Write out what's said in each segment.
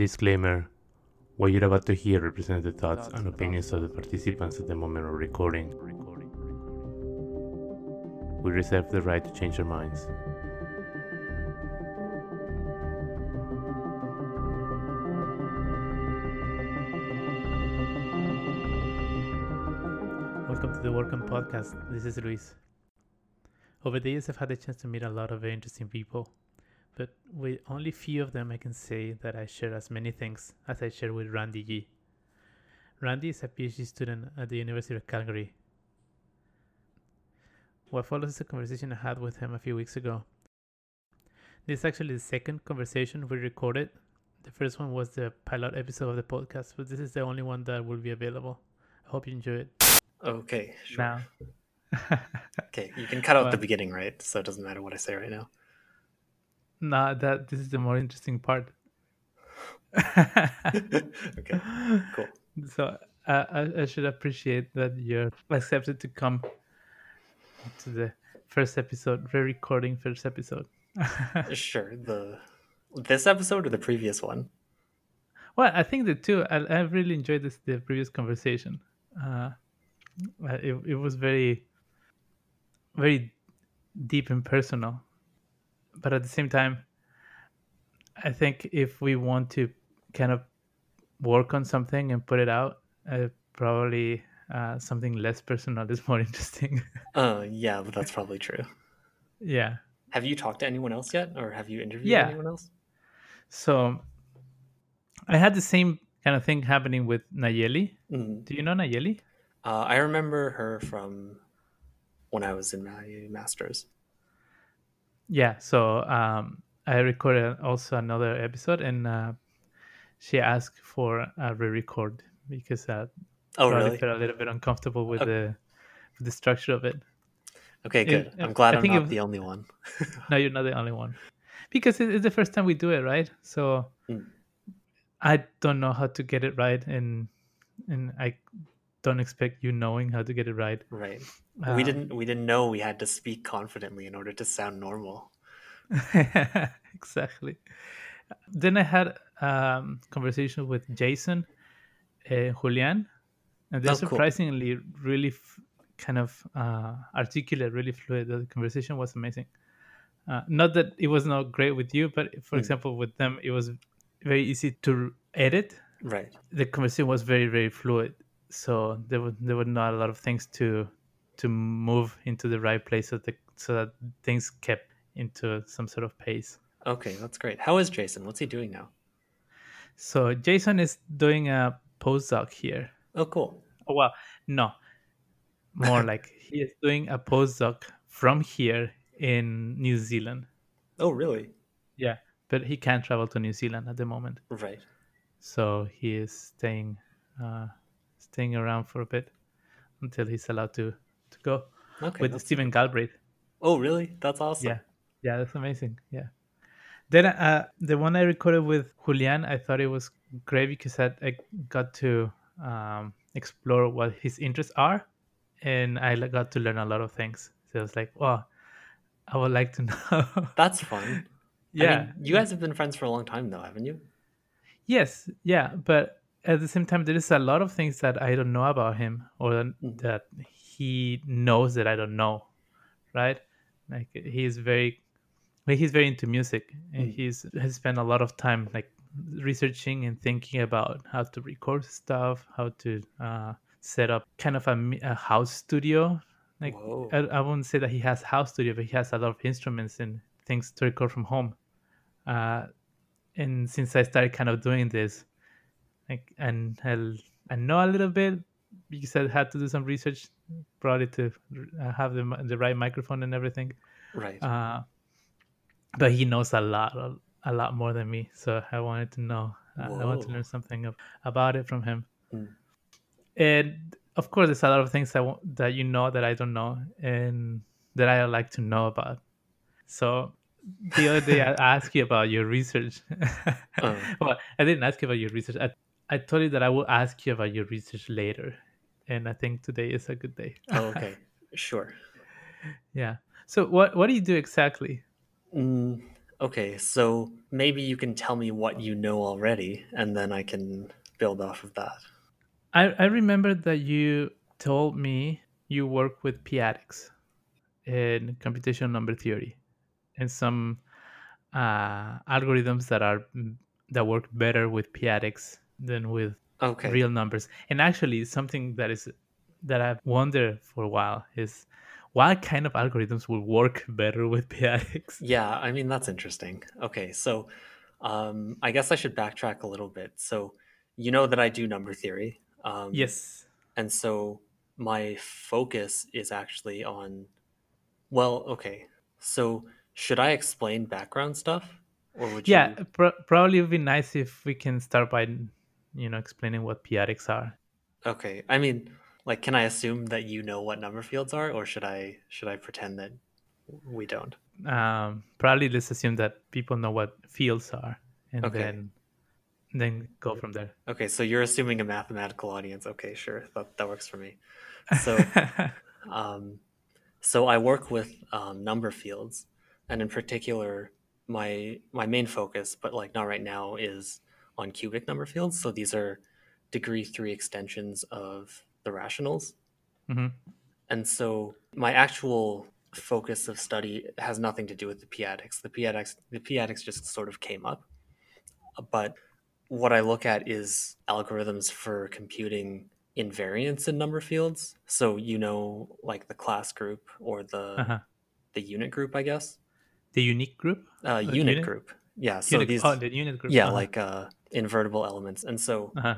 Disclaimer What you're about to hear represents the thoughts and opinions of the participants at the moment of recording. We reserve the right to change our minds. Welcome to the Welcome Podcast. This is Luis. Over the years, I've had the chance to meet a lot of very interesting people, but with only few of them, I can say that I share as many things as I share with Randy Yee. Randy is a PhD student at the University of Calgary. What follows is a conversation I had with him a few weeks ago. This is actually the second conversation we recorded. The first one was the pilot episode of the podcast, but this is the only one that will be available. I hope you enjoy it. Okay, sure. Now, Okay, you can cut out the beginning, right? So it doesn't matter what I say right now. Nah, that this is the more interesting part. okay, cool. So uh, I, I should appreciate that you're accepted to come to the first episode, re-recording first episode. Sure. The this episode or the previous one? well, I think the two. I, I really enjoyed this the previous conversation. Uh, uh, it it was very, very deep and personal, but at the same time, I think if we want to kind of work on something and put it out, uh, probably uh, something less personal is more interesting. Uh, yeah, but that's probably true. yeah. Have you talked to anyone else yet, or have you interviewed Yeah. anyone else? So I had the same kind of thing happening with Nayeli. Mm. Do you know Nayeli? Uh, I remember her from when I was in my masters. Yeah. So um, I recorded also another episode, and uh, she asked for a re-record because uh, Oh, really? felt a little bit uncomfortable with Okay. the with the structure of it. Okay, good. uh, I'm glad I I'm think not it- the only one. No, you're not the only one, because it- it's the first time we do it, right? So Mm. I don't know how to get it right, and and I don't expect you knowing how to get it right. Right. Uh, we didn't. We didn't know we had to speak confidently in order to sound normal. exactly. Then I had um, conversation with Jason, uh, Julian, and they're Oh, cool. surprisingly really f- kind of uh, articulate, really fluid. The conversation was amazing. Uh, not that it was not great with you, but for Mm. example, with them, it was very easy to edit. Right. The conversation was very, very fluid, so there were there were not a lot of things to to move into the right place, so, the, so that things kept into some sort of pace. Okay, that's great. How is Jason? What's he doing now? So Jason is doing a postdoc here. Oh, cool. Oh, well, no, more like he is doing a postdoc from here in New Zealand. Oh, really? Yeah, but he can't travel to New Zealand at the moment, Right. so he is staying, uh, staying around for a bit until he's allowed to to go Okay. with Stephen Galbraith. Oh, really? That's awesome. Yeah, yeah, that's amazing. Yeah. Then uh, the one I recorded with Julian, I thought it was great because I, I got to um, explore what his interests are, and I got to learn a lot of things. So I was like, wow, I would like to know. That's fun. yeah, I mean, you guys have been friends for a long time, though, haven't you? yes, yeah, but at the same time, there is a lot of things that I don't know about him, or that, Mhm. that he knows that I don't know, right? Like he's very, like he's very into music, and Mm. he's has spent a lot of time like researching and thinking about how to record stuff, how to uh, set up kind of a, a house studio. Like I, I wouldn't say that he has house studio, but he has a lot of instruments and things to record from home. Uh, and since I started kind of doing this, like and I, I know a little bit because I had to do some research, probably to uh, have the the right microphone and everything. right. Uh, but he knows a lot, a, a lot more than me. So I wanted to know. Uh, I wanted to learn something ab- about it from him. Mm. And of course, there's a lot of things that that you know that I don't know, and that I like to know about. So the other day I asked you about your research. Uh. well, I didn't ask you about your research. I, I told you that I will ask you about your research later, and I think today is a good day. oh, okay. Sure. yeah. So what what do you do exactly? Mm, Okay, so maybe you can tell me what you know already, and then I can build off of that. I, I remember that you told me you work with p-adics in computational number theory and some uh, algorithms that are that work better with p-adics than with Okay. real numbers. And actually, something that is that I've wondered for a while is what kind of algorithms will work better with p-adics? Yeah, I mean that's interesting. Okay, so um, I guess I should backtrack a little bit. So you know that I do number theory. Um, Yes. And so my focus is actually on, well, okay. So should I explain background stuff, or would you? Yeah, probably it would be nice if we can start by you know explaining what p-adics are. Okay. I mean, like, can I assume that you know what number fields are, or should I should I pretend that we don't? Um, probably let's assume that people know what fields are, and Okay. then then go from there. Okay, so you're assuming a mathematical audience. Okay, sure, that that works for me. So. Um, so I work with um, number fields, and in particular, my my main focus, but like not right now, is on cubic number fields. So these are degree three extensions of the rationals, Mhm. and so my actual focus of study has nothing to do with the p-adics. The p-adics the p-adics just sort of came up, but what I look at is algorithms for computing invariants in number fields. So you know, like the class group or the uh-huh. the unit group, I guess. The unique group. Uh, The unit, unit? group. Yeah. So Unit- these, oh, the unit group. yeah, uh-huh. like uh, invertible elements. And so uh-huh.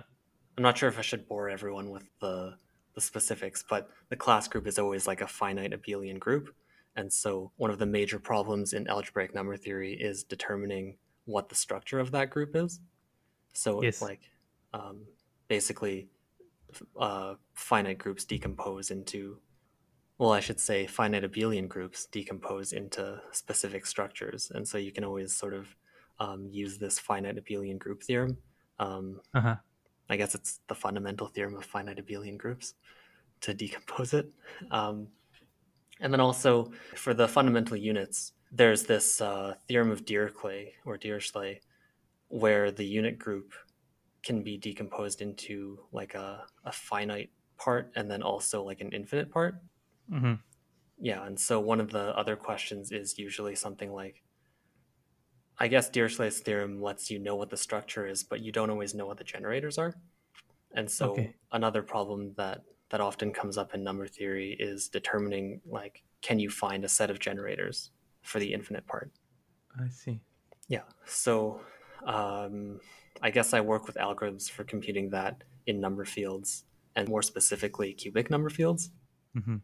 I'm not sure if I should bore everyone with the the specifics, but the class group is always like a finite abelian group. And so one of the major problems in algebraic number theory is determining what the structure of that group is. So Yes. it's like um, basically uh, finite groups decompose into well, I should say finite abelian groups decompose into specific structures. And so you can always sort of um, use this finite abelian group theorem. Um, Uh-huh. I guess it's the fundamental theorem of finite abelian groups to decompose it. Um, and then also for the fundamental units, there's this uh, theorem of Dirichlet or Dirichlet, where the unit group can be decomposed into like a, a finite part and then also like an infinite part. hmm Yeah, and so one of the other questions is usually something like I guess Dirichlet's theorem lets you know what the structure is, but you don't always know what the generators are. And so Okay. another problem that that often comes up in number theory is determining like can you find a set of generators for the infinite part? I see. Yeah. So um, I guess I work with algorithms for computing that in number fields and more specifically cubic number fields. hmm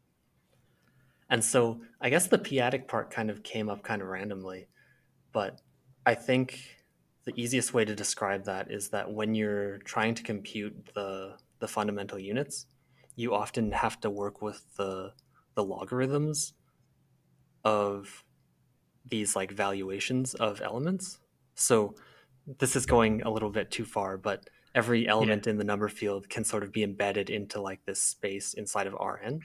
And so I guess the p-adic part kind of came up kind of randomly, but I think the easiest way to describe that is that when you're trying to compute the the fundamental units, you often have to work with the the logarithms of these like valuations of elements. So this is going a little bit too far, but every element in the number field can sort of be embedded into like this space inside of Rn.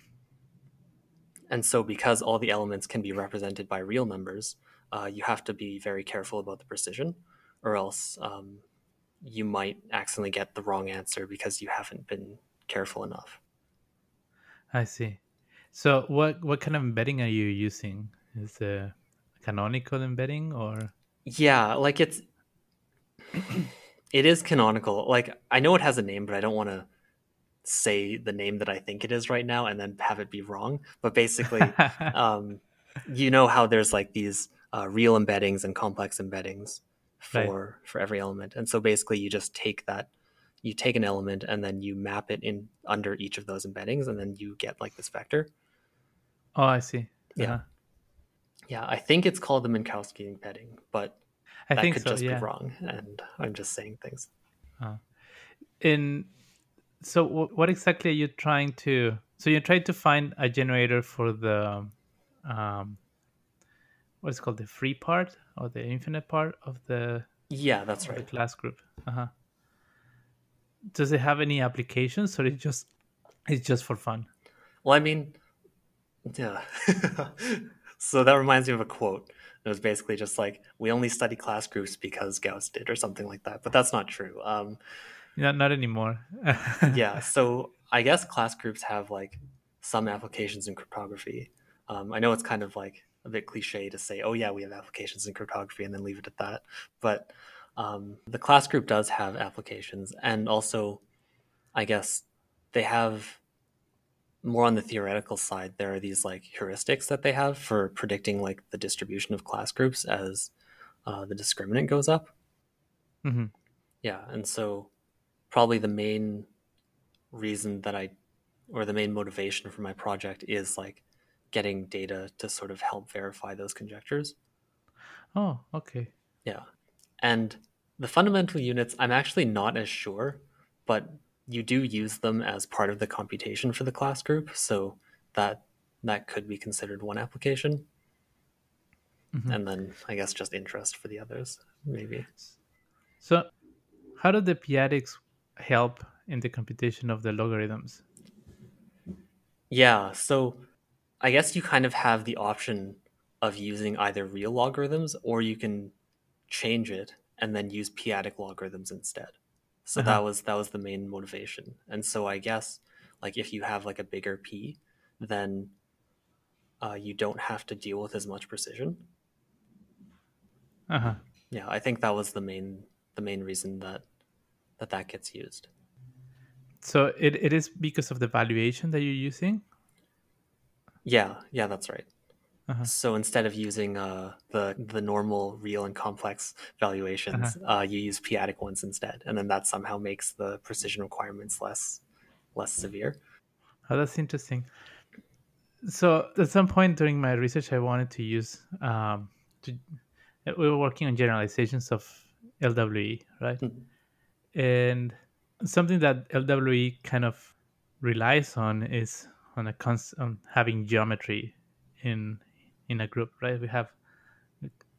And so, because all the elements can be represented by real numbers, uh, you have to be very careful about the precision, or else um, you might accidentally get the wrong answer because you haven't been careful enough. I see. So what what kind of embedding are you using? Is it canonical embedding or Yeah, like it's it is canonical. Like I know it has a name, but I don't want to say the name that I think it is right now and then have it be wrong. But basically, um, you know how there's like these uh, real embeddings and complex embeddings Right. for for every element, and so basically you just take that, you take an element and then you map it in under each of those embeddings, and then you get like this vector. Oh, I see. Yeah. Uh-huh. Yeah, I think it's called the Minkowski embedding, but I that think could so. just yeah. be wrong, and I'm just saying things. In so wh- what exactly are you trying to? So you're trying to find a generator for the um, what's called the free part or the infinite part of the Yeah, that's of the right. class group. Uh-huh. Does it have any applications, or it just it's just for fun? Well, I mean, yeah. so that reminds me of a quote. It was basically just like we only study class groups because Gauss did or something like that. But that's not true. Um, not not anymore. yeah. So I guess class groups have like some applications in cryptography. Um, I know it's kind of like a bit cliche to say, oh yeah, we have applications in cryptography and then leave it at that. But um, the class group does have applications, and also, I guess they have more on the theoretical side. There are these like heuristics that they have for predicting like the distribution of class groups as uh, the discriminant goes up. Mm-hmm. Yeah, and so probably the main reason that I, or the main motivation for my project is like getting data to sort of help verify those conjectures. Oh, okay. Yeah. And the fundamental units, I'm actually not as sure, but you do use them as part of the computation for the class group, so that that could be considered one application. Mm-hmm. And then I guess just interest for the others, maybe. So how do the p-adics help in the computation of the logarithms? Yeah, so I guess you kind of have the option of using either real logarithms or you can change it and then use p-adic logarithms instead. So uh-huh. that was that was the main motivation. And so I guess like if you have like a bigger p, then uh, you don't have to deal with as much precision. Uh-huh. Yeah, I think that was the main the main reason that that that gets used. So it, it is because of the valuation that you're using? Yeah, yeah, that's right. Uh-huh. So instead of using uh, the the normal real and complex valuations, uh-huh. uh, you use p-adic ones instead, and then that somehow makes the precision requirements less less severe. Oh, that's interesting. So at some point during my research, I wanted to use um, to, we were working on generalizations of LWE, right? Mm-hmm. And something that LWE kind of relies on is on a const- on having geometry in in a group, right? We have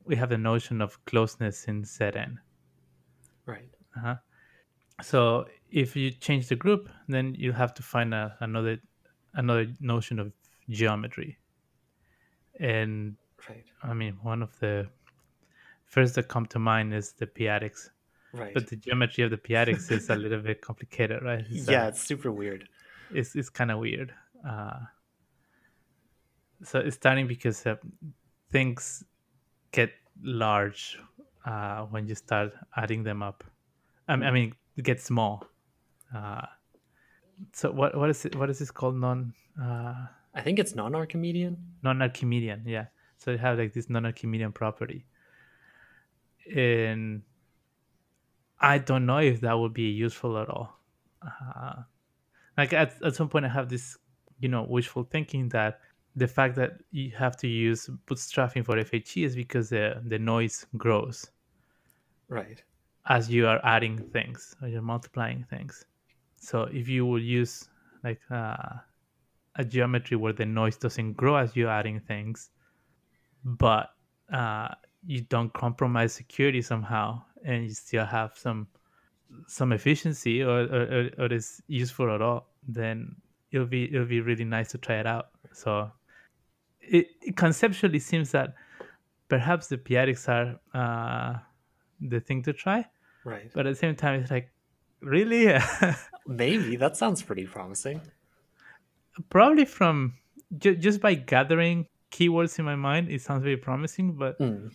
we have the notion of closeness in Zn. Right. Uh-huh. So if you change the group, then you have to find a, another another notion of geometry. And right. I mean, one of the first that come to mind is the p-adics. Right. But the geometry of the p-adics is a little bit complicated, right? It's yeah, it's super weird. It's it's kind of weird. Uh, so it's starting because uh, things get large uh, when you start adding them up. I mean, I mean get small. Uh, so what what is it? What is this called? Non. Uh, I think it's non-Archimedean. Non-Archimedean, yeah. So you have like this non-Archimedean property, and I don't know if that would be useful at all. Uh, like at, at some point, I have this, you know, wishful thinking that the fact that you have to use bootstrapping for FHE is because the, the noise grows. Right. As you are adding things or you're multiplying things. So if you will use like uh, a geometry where the noise doesn't grow as you're adding things, but uh, you don't compromise security somehow and you still have some some efficiency or, or, or is useful at all, then it'll be it'll be really nice to try it out. So it, it conceptually seems that perhaps the p-adics are uh, the thing to try. Right. But at the same time, it's like, really? Maybe that sounds pretty promising. Probably from ju- just by gathering keywords in my mind, it sounds very promising. But mm.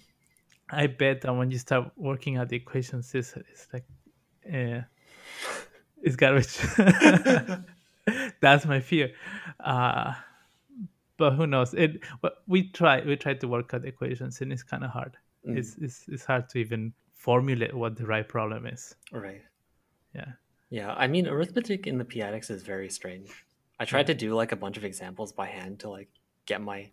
I bet that when you start working out the equations, it's, it's like, yeah, it's garbage. That's my fear. Uh, but who knows? It. We try. We try to work out equations, and it's kind of hard. Mm. It's, it's it's hard to even formulate what the right problem is. Right. Yeah. Yeah. I mean, arithmetic in the p-adics is very strange. I tried yeah. to do like a bunch of examples by hand to like get my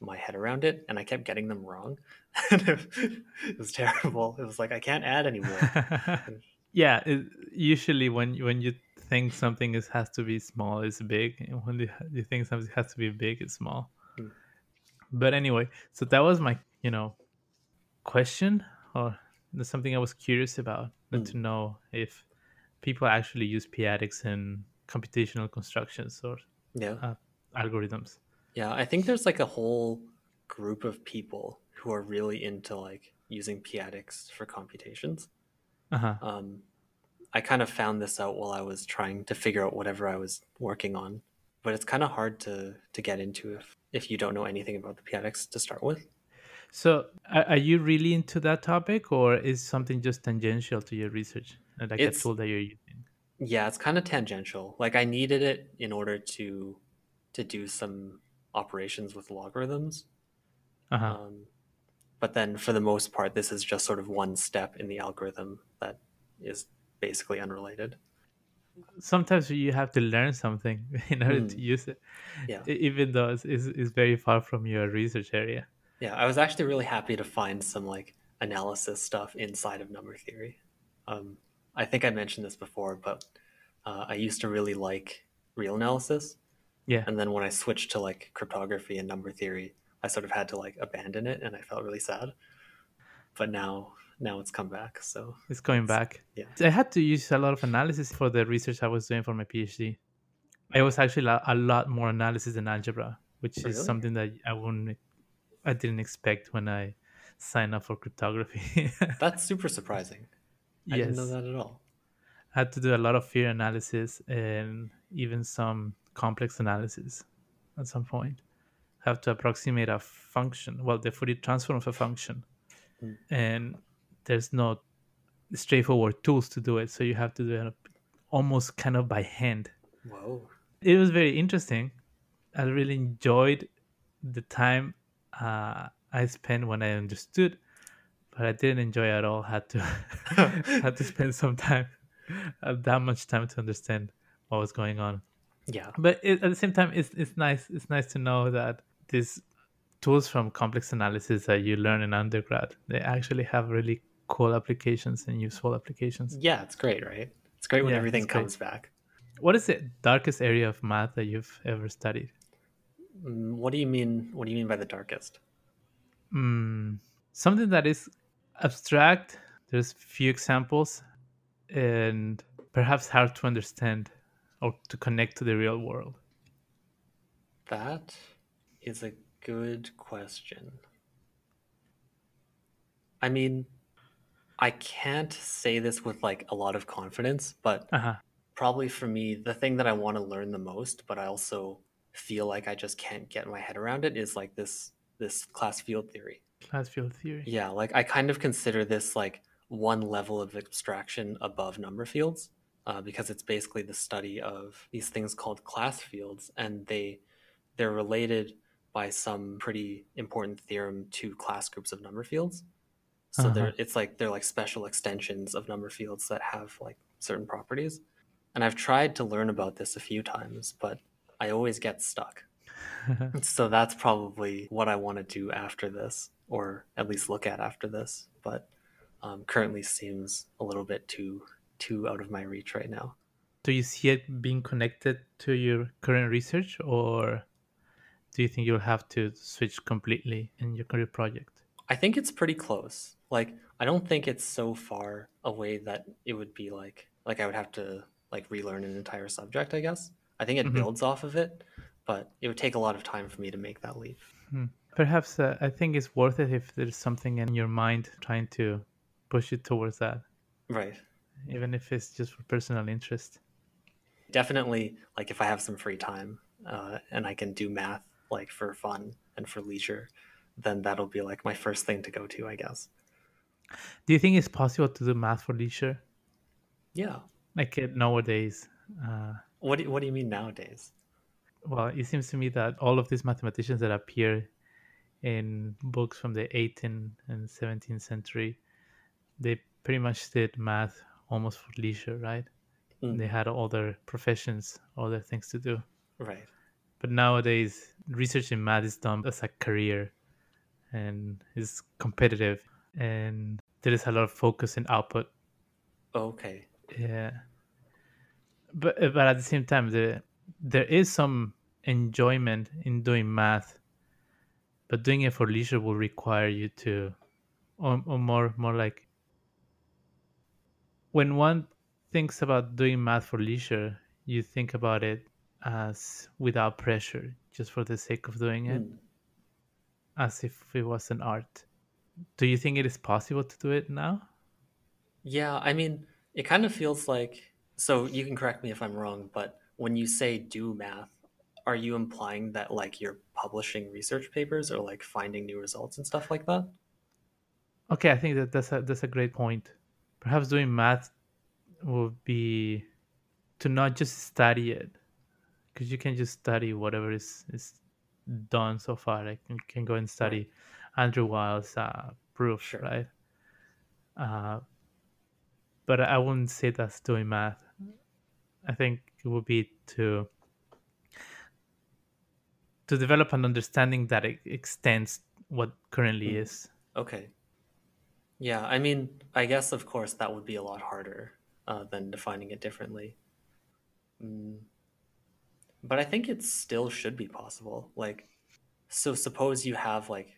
my head around it and I kept getting them wrong. it was terrible. It was like I can't add anymore. yeah, it, usually when when you think something is has to be small, it's big, and when you, you think something has to be big, it's small. Mm. But anyway, so that was my you know question or something I was curious about mm. to know if people actually use p-adics in computational constructions or yeah. uh, algorithms. Yeah, I think there's like a whole group of people who are really into like using p-adics for computations. Uh-huh. Um, I kind of found this out while I was trying to figure out whatever I was working on, but it's kind of hard to to get into if if you don't know anything about the p-adics to start with. So, are, are you really into that topic, or is something just tangential to your research, like It's- a tool that you're using? Yeah, it's kind of tangential. Like I needed it in order to to do some operations with logarithms. Uh-huh. Um, but then for the most part, this is just sort of one step in the algorithm that is basically unrelated. Sometimes you have to learn something in order to Hmm. use it, Yeah. even though it's, it's, it's very far from your research area. Yeah, I was actually really happy to find some like analysis stuff inside of number theory. Um, I think I mentioned this before, but uh, I used to really like real analysis, Yeah. and then when I switched to like cryptography and number theory, I sort of had to like abandon it, and I felt really sad. But now, now it's come back. So It's going back. yeah. I had to use a lot of analysis for the research I was doing for my PhD. It was actually a a lot more analysis than algebra, which Really? is something that I wouldn't, I didn't expect when I signed up for cryptography. That's super surprising. I yes, didn't know that at all. I had to do a lot of Fourier analysis and even some complex analysis at some point. Have to approximate a function, well, the Fourier transform of a function, Mm. and there's no straightforward tools to do it, so you have to do it almost kind of by hand. Whoa. It was very interesting. I really enjoyed the time uh, I spent when I understood, but I didn't enjoy at all. Had to had to spend some time, uh, that much time to understand what was going on. Yeah. But it, at the same time, it's it's nice. It's nice to know that these tools from complex analysis that you learn in undergrad they actually have really cool applications and useful applications. Yeah, it's great, right? It's great when Yeah, everything it's great. comes back. What is the darkest area of math that you've ever studied? Mm, What do you mean? What do you mean by the darkest? Mm, something that is abstract. There's few examples, and perhaps hard to understand or to connect to the real world. That is a good question. I mean, I can't say this with like a lot of confidence, but Uh huh. probably for me, the thing that I want to learn the most, but I also feel like I just can't get my head around it is like this this class field theory. Class field theory. Yeah, like I kind of consider this like one level of abstraction above number fields uh, because it's basically the study of these things called class fields, and they they're related by some pretty important theorem to class groups of number fields. So Uh-huh. they're it's like they're like special extensions of number fields that have like certain properties. And I've tried to learn about this a few times, but I always get stuck. So that's probably what I want to do after this, or at least look at after this. But um, currently seems a little bit too too out of my reach right now. do you see it being connected to your current research, or do you think you'll have to switch completely in your current project? I think it's pretty close. Like I don't think it's so far away that it would be like like I would have to like relearn an entire subject. I guess I think it Mhm. builds off of it, but it would take a lot of time for me to make that leap. Perhaps uh, I think it's worth it if there's something in your mind trying to push you towards that, Right. even if it's just for personal interest. definitely like if i have some free time uh, and i can do math like for fun and for leisure then that'll be like my first thing to go to i guess Do you think it's possible to do math for leisure? yeah Like uh, nowadays, uh, what do, what do you mean nowadays well, it seems to me that all of these mathematicians that appear in books from the 18th and 17th century, they pretty much did math almost for leisure, right? Mm. They had other professions, other things to do. right But nowadays, research in math is done as a career and is competitive, and there is a lot of focus and output. okay Yeah. But but at the same time, there there is some enjoyment in doing math, but doing it for leisure will require you to, or, or more more like when one thinks about doing math for leisure, you think about it as without pressure, just for the sake of doing it, Hmm. as if it was an art. Do you think it is possible to do it now? Yeah, I mean, it kind of feels like so you can correct me if I'm wrong, but when you say do math, are you implying that like you're publishing research papers or like finding new results and stuff like that? Okay, I think that that's a that's a great point. Perhaps doing math would be to not just study it, because you can just study whatever is is done so far. Like you can go and study Andrew Wiles' uh, proof, Sure. right? Uh, but I wouldn't say that's doing math. I think it would be to to develop an understanding that it extends what currently Mm. is. Okay. Yeah, I mean, I guess of course that would be a lot harder uh, than defining it differently. Mm. But I think it still should be possible. Like, so suppose you have like,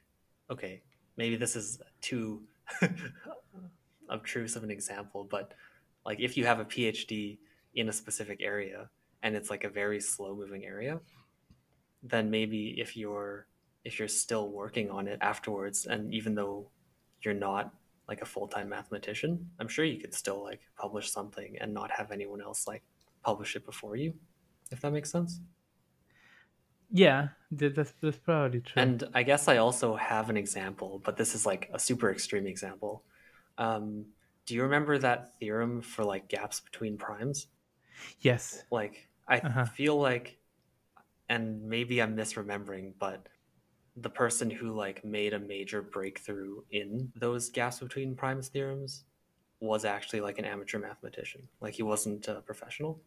okay, maybe this is too obtrusive an example, but like if you have a PhD in a specific area and it's like a very slow moving area, then maybe if you're if you're still working on it afterwards and even though you're not like a full-time mathematician, I'm sure you could still like publish something and not have anyone else like publish it before you, if that makes sense. Yeah, that's that's probably true. And I guess I also have an example, but this is like a super extreme example. Um, do you remember that theorem for like gaps between primes? yes, Like, I Uh-huh. feel like, and maybe I'm misremembering, but the person who like made a major breakthrough in those gaps between primes theorems was actually like an amateur mathematician. Like he wasn't a professional.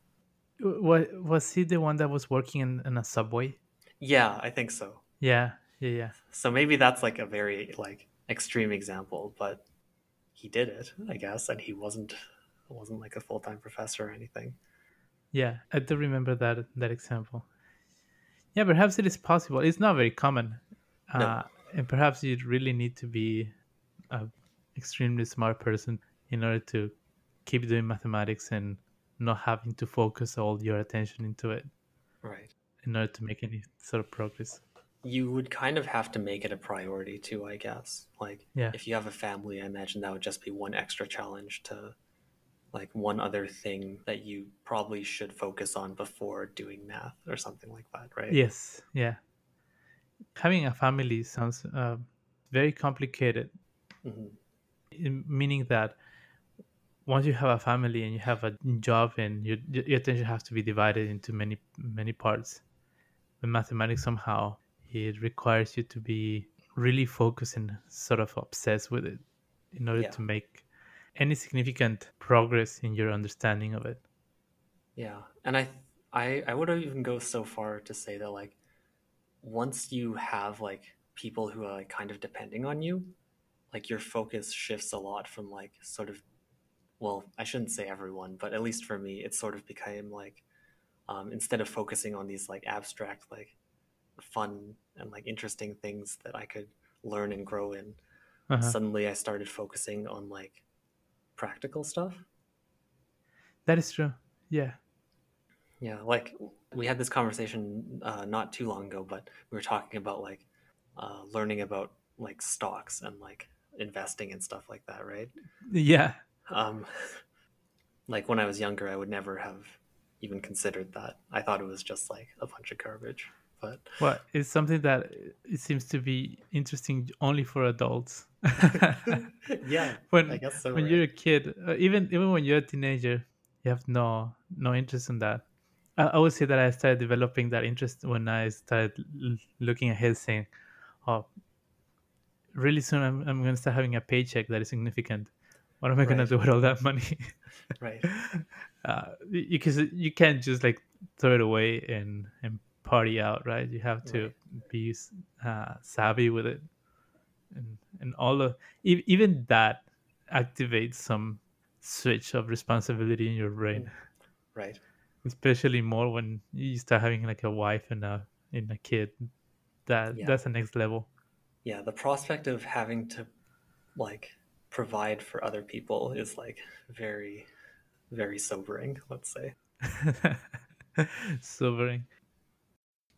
was was he the one that was working in, in a subway? Yeah, I think so. Yeah, yeah, yeah. So maybe that's like a very like extreme example, but he did it, I guess, and he wasn't wasn't like a full time professor or anything. Yeah, I do remember that that example. Yeah, perhaps it is possible. It's not very common, No. uh, and perhaps you really need to be a extremely smart person in order to keep doing mathematics and not having to focus all your attention into it Right. In order to make any sort of progress. You would kind of have to make it a priority too, I guess. Like Yeah. if you have a family, I imagine that would just be one extra challenge to like one other thing that you probably should focus on before doing math or something like that, right? Yes, yeah. Having a family sounds uh, very complicated Mhm. meaning that once you have a family and you have a job and your, your attention has to be divided into many many parts mathematics somehow it requires you to be really focused and sort of obsessed with it in order Yeah. to make any significant progress in your understanding of it Yeah, and I I I would even go so far to say that like once you have like people who are like kind of depending on you, like your focus shifts a lot from like sort of well, I shouldn't say everyone, but at least for me, it sort of became like um, instead of focusing on these like abstract like fun and like interesting things that I could learn and grow in, Uh-huh. suddenly I started focusing on like practical stuff. that is true yeah Yeah, like we had this conversation uh, not too long ago, but we were talking about like uh, learning about like stocks and like investing and stuff like that, right? yeah Um, like when I was younger, I would never have even considered that. I thought it was just like a bunch of garbage. But well it's something that it seems to be interesting only for adults yeah, when I guess so. when right? you're a kid, uh, even even when you're a teenager, you have no no interest in that. I, I would say that I started developing that interest when I started l- looking ahead, saying, "Oh, really soon I'm I'm going to start having a paycheck that is significant. What am I going to do with all that money?" right. uh, because you can't just like throw it away and and party out, right? You have to Right. be uh, savvy with it, and and all of e- even that activates some switch of responsibility in your brain, Right. especially more when you start having like a wife and a and a kid. That Yeah. that's the next level. Yeah, the prospect of having to like provide for other people is like very, very sobering. Let's say. Sobering.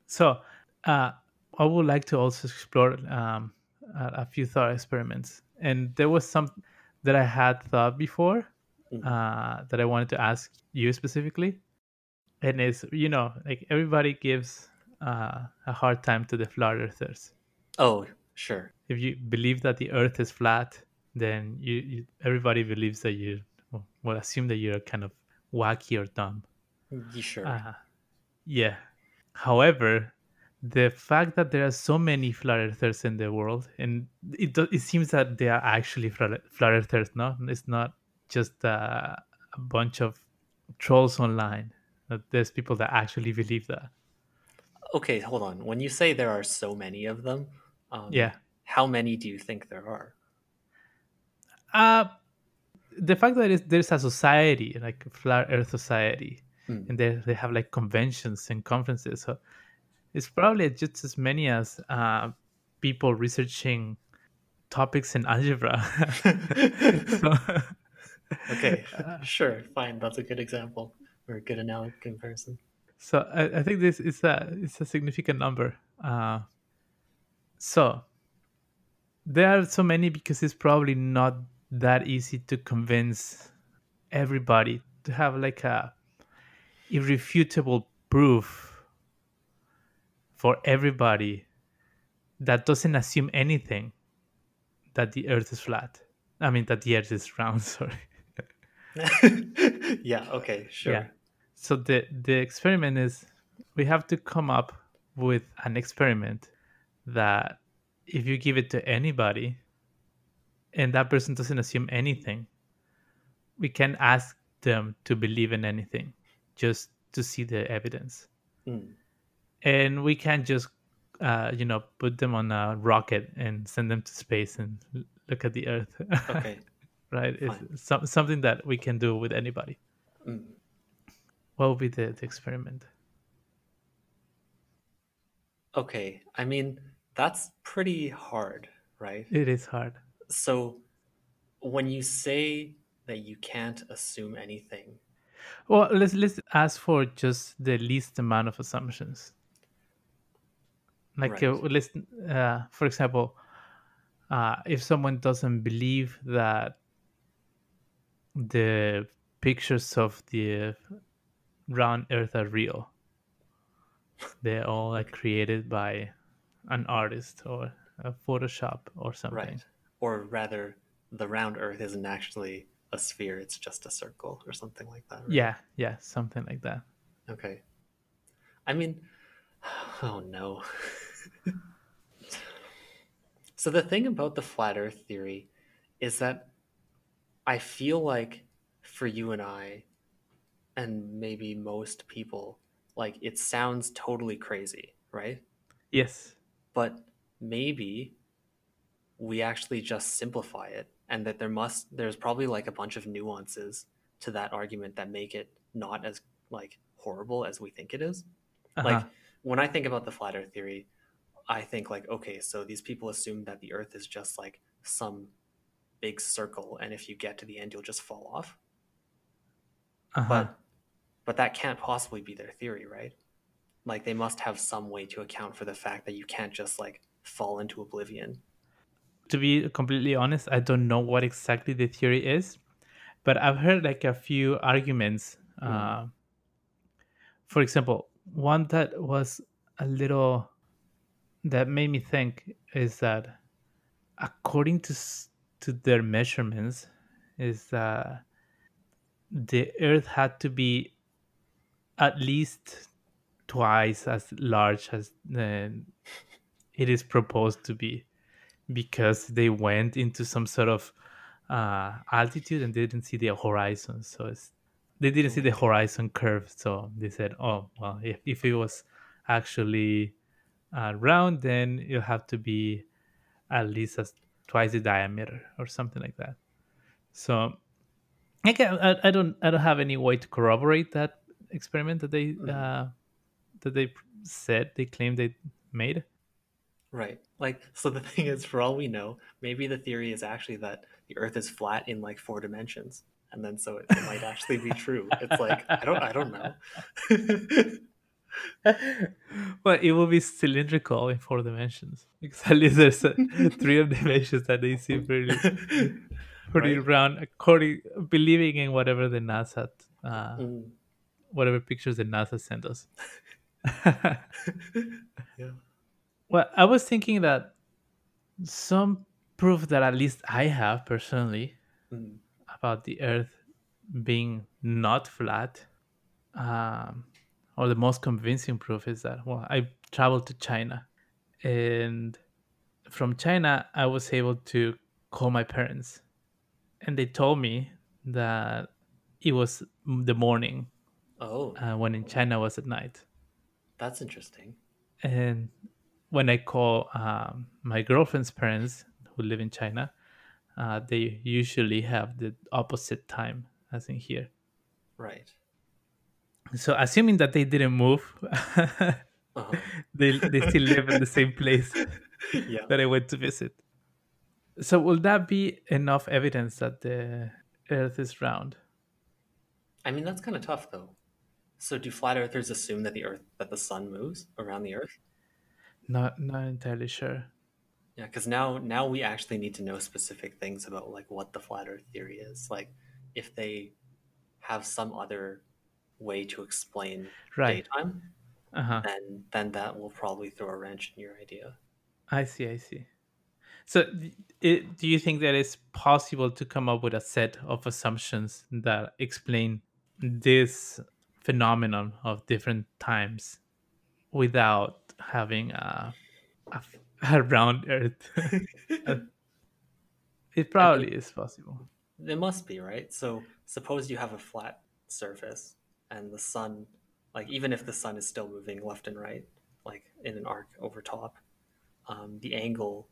So, uh, I would like to also explore um, a, a few thought experiments and there was some that I had thought before Mm. uh, that I wanted to ask you specifically, and is you know like everybody gives uh, a hard time to the flat earthers. Oh, sure. If you believe that the Earth is flat, then you, you everybody believes that you well, assume that you're kind of wacky or dumb. You sure? Uh, yeah. However, the fact that there are so many flat earthers in the world, and it do, it seems that they are actually flat, flat earthers. No, it's not just uh, a bunch of trolls online. That there's people that actually believe that. Okay, hold on. When you say there are so many of them, um, Yeah. how many do you think there are? Uh the fact that it's, there's a society like flat Earth society, Hmm. and they they have like conventions and conferences. So it's probably just as many as uh, people researching topics in algebra. So- Okay, sure, fine. That's a good example or a good analogy comparison. So I, I think this is a it's a significant number. Uh, so there are so many because it's probably not that easy to convince everybody to have like a irrefutable proof for everybody that doesn't assume anything that the earth is flat. I mean that the earth is round, sorry. yeah. Okay. Sure. Yeah. So the the experiment is we have to come up with an experiment that if you give it to anybody and that person doesn't assume anything, we can ask them to believe in anything just to see the evidence. Mm. And we can't just uh, you know put them on a rocket and send them to space and look at the earth. Okay. right? Fine. It's some, something that we can do with anybody. Mm. What would be the, the experiment? Okay. I mean, that's pretty hard, right? It is hard. So when you say that you can't assume anything, Well, let's let's ask for just the least amount of assumptions. Like, uh, let's, uh, for example, uh, if someone doesn't believe that the pictures of the round Earth are real, they're all like created by an artist or a Photoshop or something. right? Or rather, the round Earth isn't actually a sphere; it's just a circle or something like that. right? Yeah, yeah, something like that. Okay. I mean, oh no. so the thing about the flat earth theory is that I feel like for you and I and maybe most people like it sounds totally crazy, right? Yes. But maybe we actually just simplify it and that there must there's probably like a bunch of nuances to that argument that make it not as like horrible as we think it is Uh-huh. like when i think about the flat earth theory i think like okay so these people assume that the earth is just like some big circle and if you get to the end you'll just fall off uh-huh. but but that can't possibly be their theory right like they must have some way to account for the fact that you can't just like fall into oblivion to be completely honest, I don't know what exactly the theory is, but I've heard like a few arguments. Mm. Uh, for example, one that was a little that made me think is that according to to their measurements, is that the Earth had to be at least twice as large as uh, it is proposed to be because they went into some sort of uh, altitude and they didn't see the horizon. So it's, they didn't see the horizon curve. So they said, oh, well, if, if it was actually uh, round, then it'll have to be at least as twice the diameter or something like that. So again, I, I don't I don't have any way to corroborate that experiment that they uh, that they said they claimed they made. Right. Like, so the thing is, for all we know, maybe the theory is actually that the Earth is flat in like four dimensions, and then so it, it might actually be true. It's like I don't, I don't know. well, it will be cylindrical in four dimensions least there's a, three dimensions that they seem pretty pretty Right? round, according believing in whatever the NASA, uh, Mm. whatever pictures the NASA sent us. Yeah. Well, I was thinking that some proof that at least I have personally Mm. about the Earth being not flat, um, or the most convincing proof is that well, I traveled to China, and from China I was able to call my parents, and they told me that it was the morning Oh, uh, when in China was at night, that's interesting. and when I call um, my girlfriend's parents who live in China, uh, they usually have the opposite time as in here. Right. So assuming that they didn't move, Uh-huh. they they still live in the same place yeah. that I went to visit. So will that be enough evidence that the Earth is round? I mean, that's kind of tough, though. So, do flat earthers assume that the Earth, that the sun moves around the Earth? Not not entirely sure. Yeah, because now, now we actually need to know specific things about like what the flat Earth theory is. Like, if they have some other way to explain Right. daytime, Uh huh. then then that will probably throw a wrench in your idea. I see. I see. So, it, do you think that it's possible to come up with a set of assumptions that explain this phenomenon of different times without having a round Earth? it probably is possible. It must be, right? So suppose you have a flat surface and the sun, like even if the sun is still moving left and right, like in an arc over top, um, the angle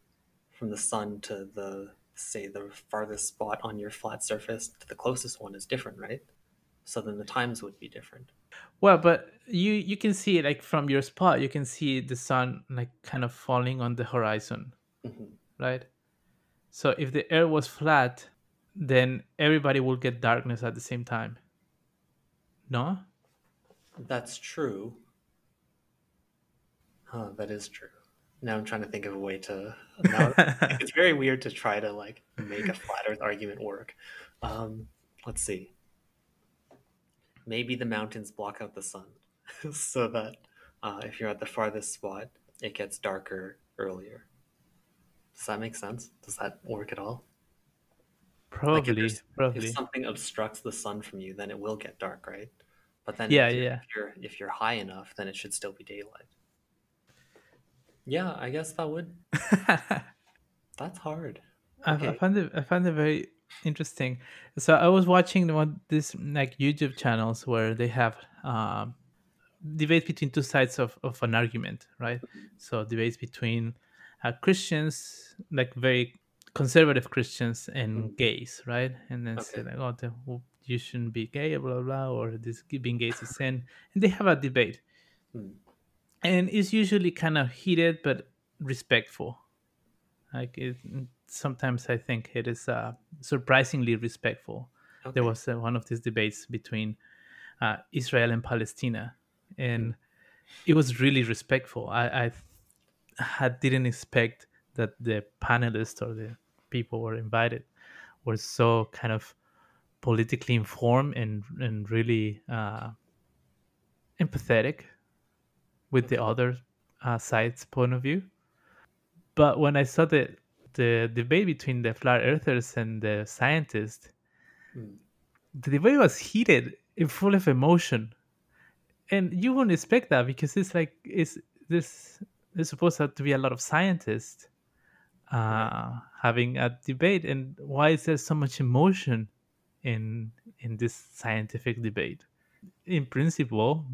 from the sun to the, say, the farthest spot on your flat surface to the closest one is different, right? So then the times would be different. Well, but you you can see it like from your spot. You can see the sun like kind of falling on the horizon, Mhm. right? So if the air was flat, then everybody will get darkness at the same time. No? That's true. Huh, that is true. Now I'm trying to think of a way to. Now, it's very weird to try to like make a flat Earth argument work. Um, let's see. Maybe the mountains block out the sun, so that uh, if you're at the farthest spot, it gets darker earlier. Does that make sense? Does that work at all? Like if probably, if something obstructs the sun from you, then it will get dark, right? But then Yeah, if you're yeah. if you're if you're high enough, then it should still be daylight. Yeah, I guess that would. That's hard. I, I Okay. found it. I found it very interesting. So I was watching one this like YouTube channels where they have um, debates between two sides of, of an argument, right? So debates between uh, Christians, like very conservative Christians, and Mm. gays, right? And then say Okay. like, oh, the, well, you shouldn't be gay, blah blah, blah or this being gay is a sin, and they have a debate, Hmm. and it's usually kind of heated but respectful. Like it, sometimes I think it is uh, surprisingly respectful. Okay. There was uh, one of these debates between uh, Israel and Palestina, and it was really respectful. I, I had, didn't expect that the panelists or the people were invited were so kind of politically informed and and really uh, empathetic with the other uh, side's point of view. But when I saw the the debate between the flat earthers and the scientists, Hmm. the debate was heated and full of emotion. And you wouldn't expect that because it's like it's this there's supposed to be a lot of scientists uh, having a debate and why is there so much emotion in in this scientific debate? In principle,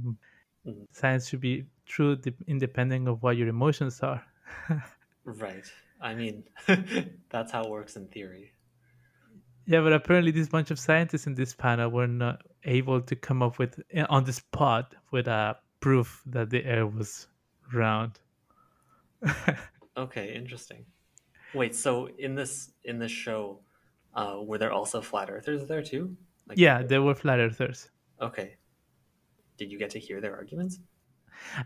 Mhm. science should be true de- independent of what your emotions are. Right. I mean, that's how it works in theory. Yeah, but apparently this bunch of scientists in this panel were not able to come up with eh, on the spot with a proof that the air was round. Okay, interesting. Wait, so in this in this show, uh, were there also flat earthers there too? Like, yeah, there were flat earthers. Okay. Did you get to hear their arguments?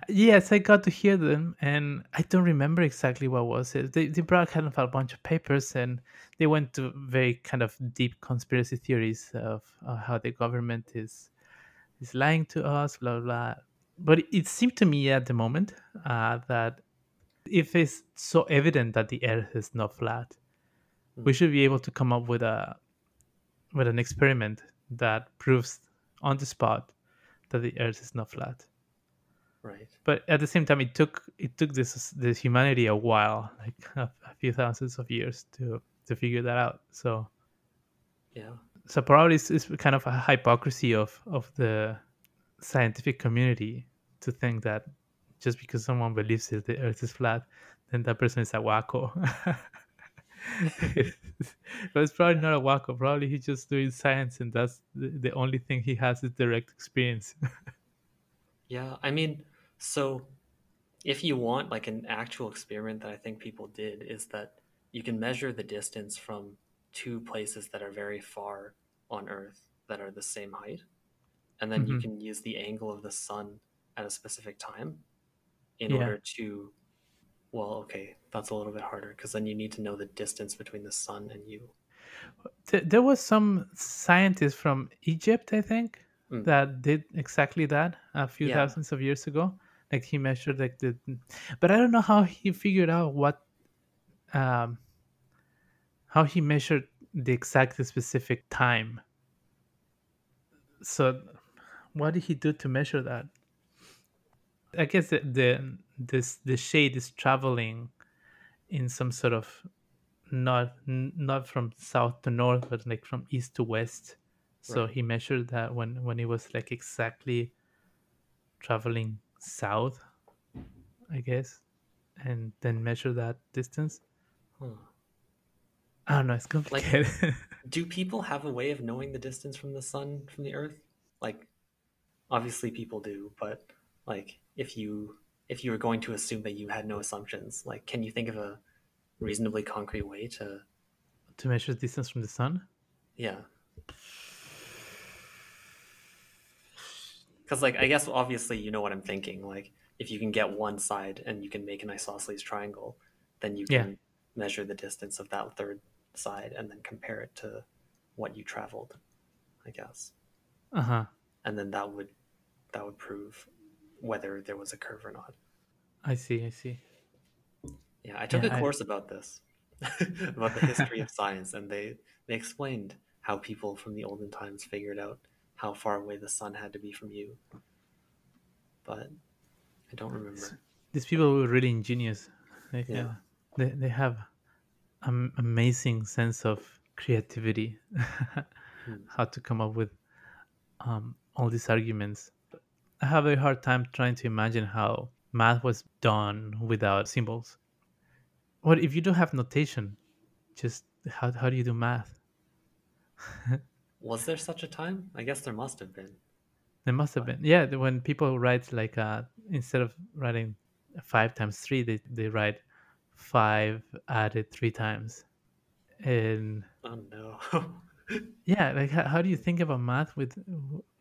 Yes, I got to hear them, and I don't remember exactly what was it. They, they brought kind of a bunch of papers, and they went to very kind of deep conspiracy theories of uh, how the government is is lying to us, blah blah. But it seemed to me at the moment uh, that if it's so evident that the Earth is not flat, we Mm. should be able to come up with a with an experiment that proves on the spot that the Earth is not flat. Right. but at the same time it took it took this this humanity a while like a, a few thousands of years to to figure that out so Yeah. so probably it's, it's kind of a hypocrisy of of the scientific community to think that just because someone believes that the earth is flat then that person is a wacko but it's probably not a wacko probably he's just doing science and that's the, the only thing he has is direct experience Yeah. I mean, so if you want like an actual experiment that I think people did is that you can measure the distance from two places that are very far on Earth that are the same height, and then you Mhm. can use the angle of the sun at a specific time in Yeah. order to well, okay, that's a little bit harder because then you need to know the distance between the sun and you. There was some scientist from Egypt, I think, Mm. that did exactly that a few Yeah. thousands of years ago. Like he measured like the, but I don't know how he figured out what, um, how he measured the exact specific time. So, what did he do to measure that? I guess the, the this the shade is traveling in some sort of not not from south to north but like from east to west so Right. he measured that when when it was like exactly traveling south i guess and then measure that distance Huh. i don't know it's complicated Do people have a way of knowing the distance from the sun from the Earth? Like, obviously people do, but like, if you if you were going to assume that you had no assumptions, like, can you think of a reasonably concrete way to? to measure distance from the sun Yeah. Because, like, I guess obviously you know what I'm thinking. Like, if you can get one side and you can make an isosceles triangle, then you Yeah. can measure the distance of that third side and then compare it to what you traveled, I guess. uh-huh And then that would that would prove whether there was a curve or not. i see i see Yeah, I took Yeah, a I- course about this, about the history of science, and they they explained how people from the olden times figured out how far away the sun had to be from you. But I don't remember. these people were really ingenious like, Yeah. uh, they, they have an amazing sense of creativity Hmm. how to come up with um, all these arguments i have a hard time trying to imagine how math was done without symbols what if you don't have notation just how, how do you do math Was there such a time? I guess there must have been. there must have been yeah when people write like uh, instead of writing five times three they, they write five added three times and Oh no. yeah like how, how do you think about math with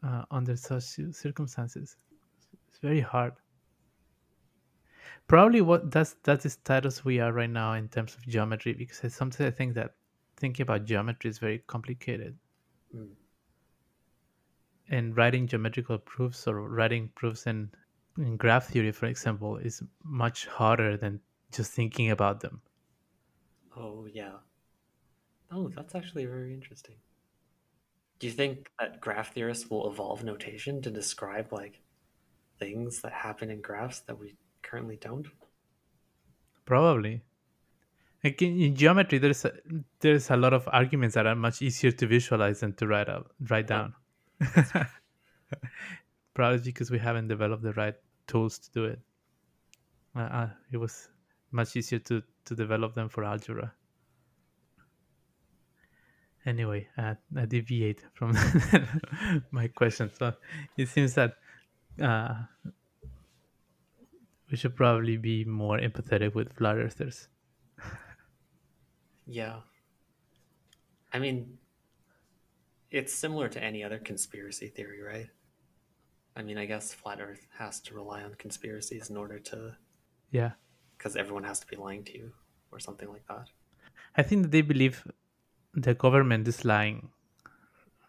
uh, under such circumstances it's very hard probably what that's that's the status we are right now in terms of geometry because sometimes i think that thinking about geometry is very complicated Hmm. and writing geometrical proofs or writing proofs in, in graph theory for example is much harder than just thinking about them Oh yeah. Oh, that's actually very interesting. Do you think that graph theorists will evolve notation to describe like things that happen in graphs that we currently don't? Probably. Like in, in geometry, there's a, there's a lot of arguments that are much easier to visualize than to write out write down. Probably because we haven't developed the right tools to do it. Uh, uh, it was much easier to to develop them for algebra. Anyway, uh, I deviate from my question. So it seems that uh, we should probably be more empathetic with flat earthers. Yeah. I mean, it's similar to any other conspiracy theory, right? I mean, I guess flat Earth has to rely on conspiracies in order to, Yeah. because everyone has to be lying to you or something like that. I think that they believe the government is lying.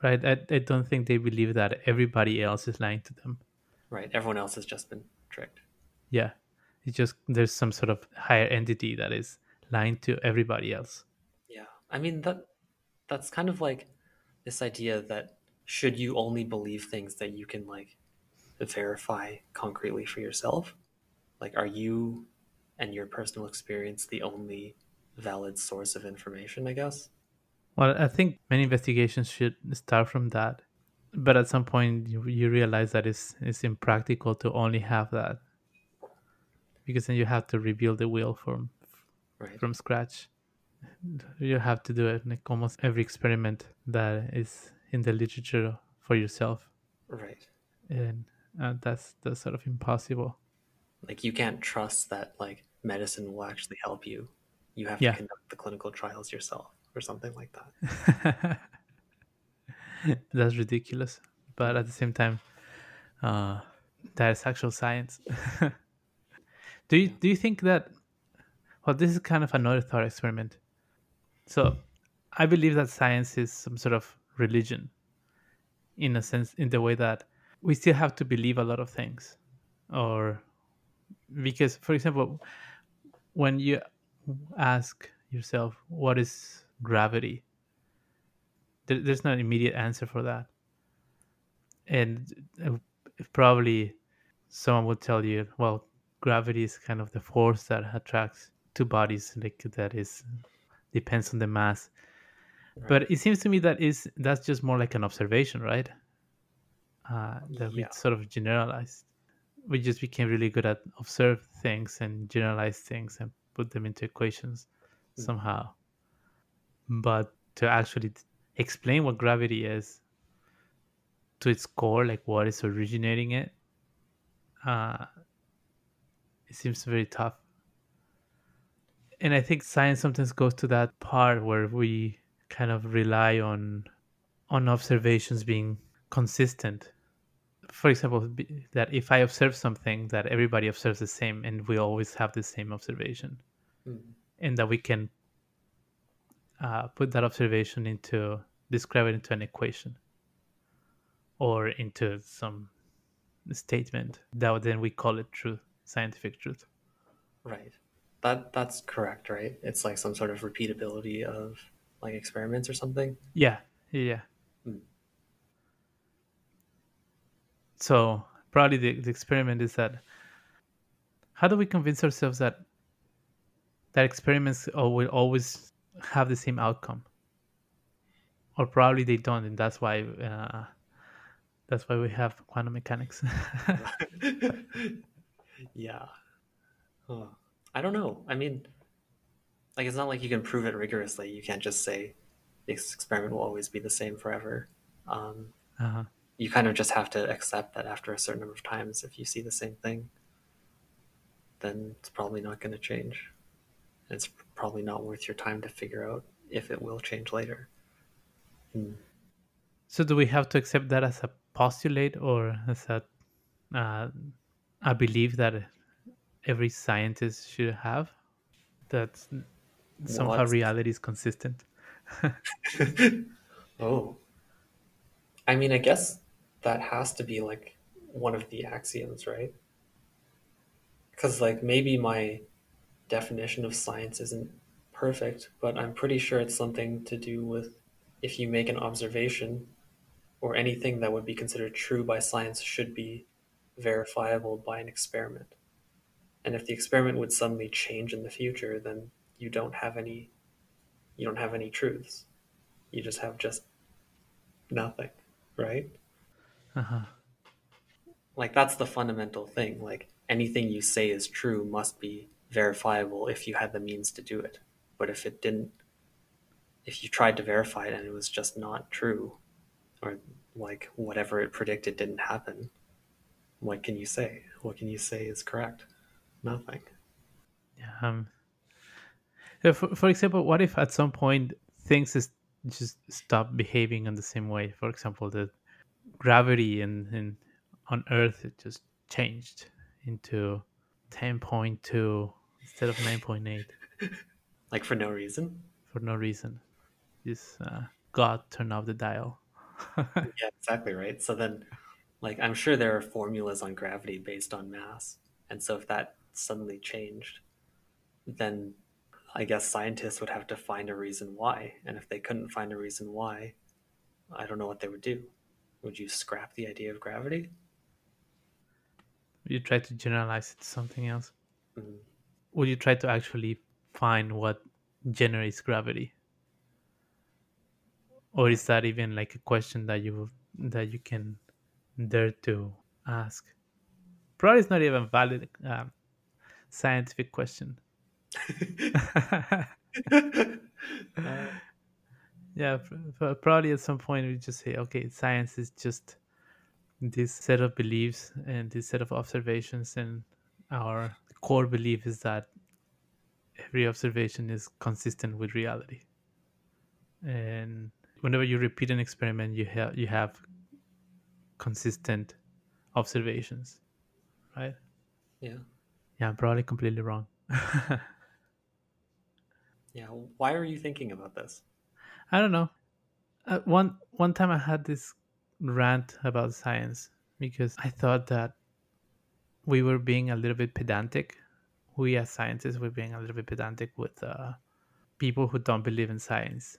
Right? I, I don't think they believe that everybody else is lying to them. Right. Everyone else has just been tricked. Yeah. It's just there's some sort of higher entity that is lying to everybody else. Yeah. I mean that that's kind of like this idea that should you only believe things that you can like verify concretely for yourself? Like are you and your personal experience the only valid source of information, I guess? Well, I think many investigations should start from that. But at some point you, you realize that it's it's impractical to only have that. Because then you have to rebuild the wheel from Right. from scratch. You have to do it like almost every experiment that is in the literature for yourself, Right. and uh, that's that's sort of impossible. Like you can't trust that like medicine will actually help you. You have Yeah. to conduct the clinical trials yourself or something like that. that's ridiculous, but at the same time, uh, that is actual science. do you do you think that? Well, this is kind of another thought experiment. So, I believe that science is some sort of religion, in a sense, in the way that we still have to believe a lot of things, or because, for example, when you ask yourself what is gravity, there, there's an immediate answer for that, and uh, probably someone would tell you, well, gravity is kind of the force that attracts two bodies, like that is depends on the mass. But it seems to me that is that's just more like an observation, right? Uh, that we sort of generalized. We just became really good at observe things and generalize things and put them into equations Mm. somehow. But to actually explain what gravity is to its core, like what is originating it, uh, it seems very tough. And I think science sometimes goes to that part where we kind of rely on on observations being consistent. For example, that if I observe something, that everybody observes the same, and we always have the same observation, Mm. and that we can uh, put that observation into describe it into an equation or into some statement that then we call it truth, scientific truth. Right. That that's correct, right? It's like some sort of repeatability of like experiments or something. Yeah, yeah. Mm. So probably the, the experiment is that how do we convince ourselves that that experiments will always have the same outcome, or probably they don't, and that's why uh, that's why we have quantum mechanics. yeah. Huh. I don't know. I mean, like it's not like you can prove it rigorously. You can't just say this experiment will always be the same forever. Um, uh-huh. you kind of just have to accept that after a certain number of times, if you see the same thing, then it's probably not going to change. And it's probably not worth your time to figure out if it will change later. Hmm. So do we have to accept that as a postulate or as a uh, a belief that every scientist should have? That somehow What? reality is consistent. oh. I mean, I guess that has to be like one of the axioms, right? Because, like, maybe my definition of science isn't perfect, but I'm pretty sure it's something to do with if you make an observation or anything that would be considered true by science should be verifiable by an experiment. And if the experiment would suddenly change in the future, then you don't have any you don't have any truths. You just have just nothing, right? Uh-huh. Like that's the fundamental thing. Like anything you say is true must be verifiable if you had the means to do it. But if it didn't if you tried to verify it and it was just not true or like whatever it predicted didn't happen, what can you say? What can you say is correct? Nothing. Yeah, um, for, for example, what if at some point things is just stop behaving in the same way? For example, the gravity and, and on Earth it just changed into 10.2 instead of 9.8 like for no reason. for no reason. Just uh, God turned off the dial. Yeah, exactly right. So then, like, I'm sure there are formulas on gravity based on mass, and so if that suddenly changed, then I guess scientists would have to find a reason why. And if they couldn't find a reason why, I don't know what they would do. Would you scrap the idea of gravity? Would you try to generalize it to something else. Mm. Would you try to actually find what generates gravity? Or is that even like a question that you that you can dare to ask? Probably it's not even valid um, scientific question. Uh, yeah, pr- pr- probably at some point we just say, okay, science is just this set of beliefs and this set of observations, and our core belief is that every observation is consistent with reality. And whenever you repeat an experiment, you have you have consistent observations, right? yeah. Yeah, I'm probably completely wrong. Yeah. Why are you thinking about this? I don't know. Uh, one one time I had this rant about science because I thought that we were being a little bit pedantic. We as scientists were being a little bit pedantic with uh, people who don't believe in science.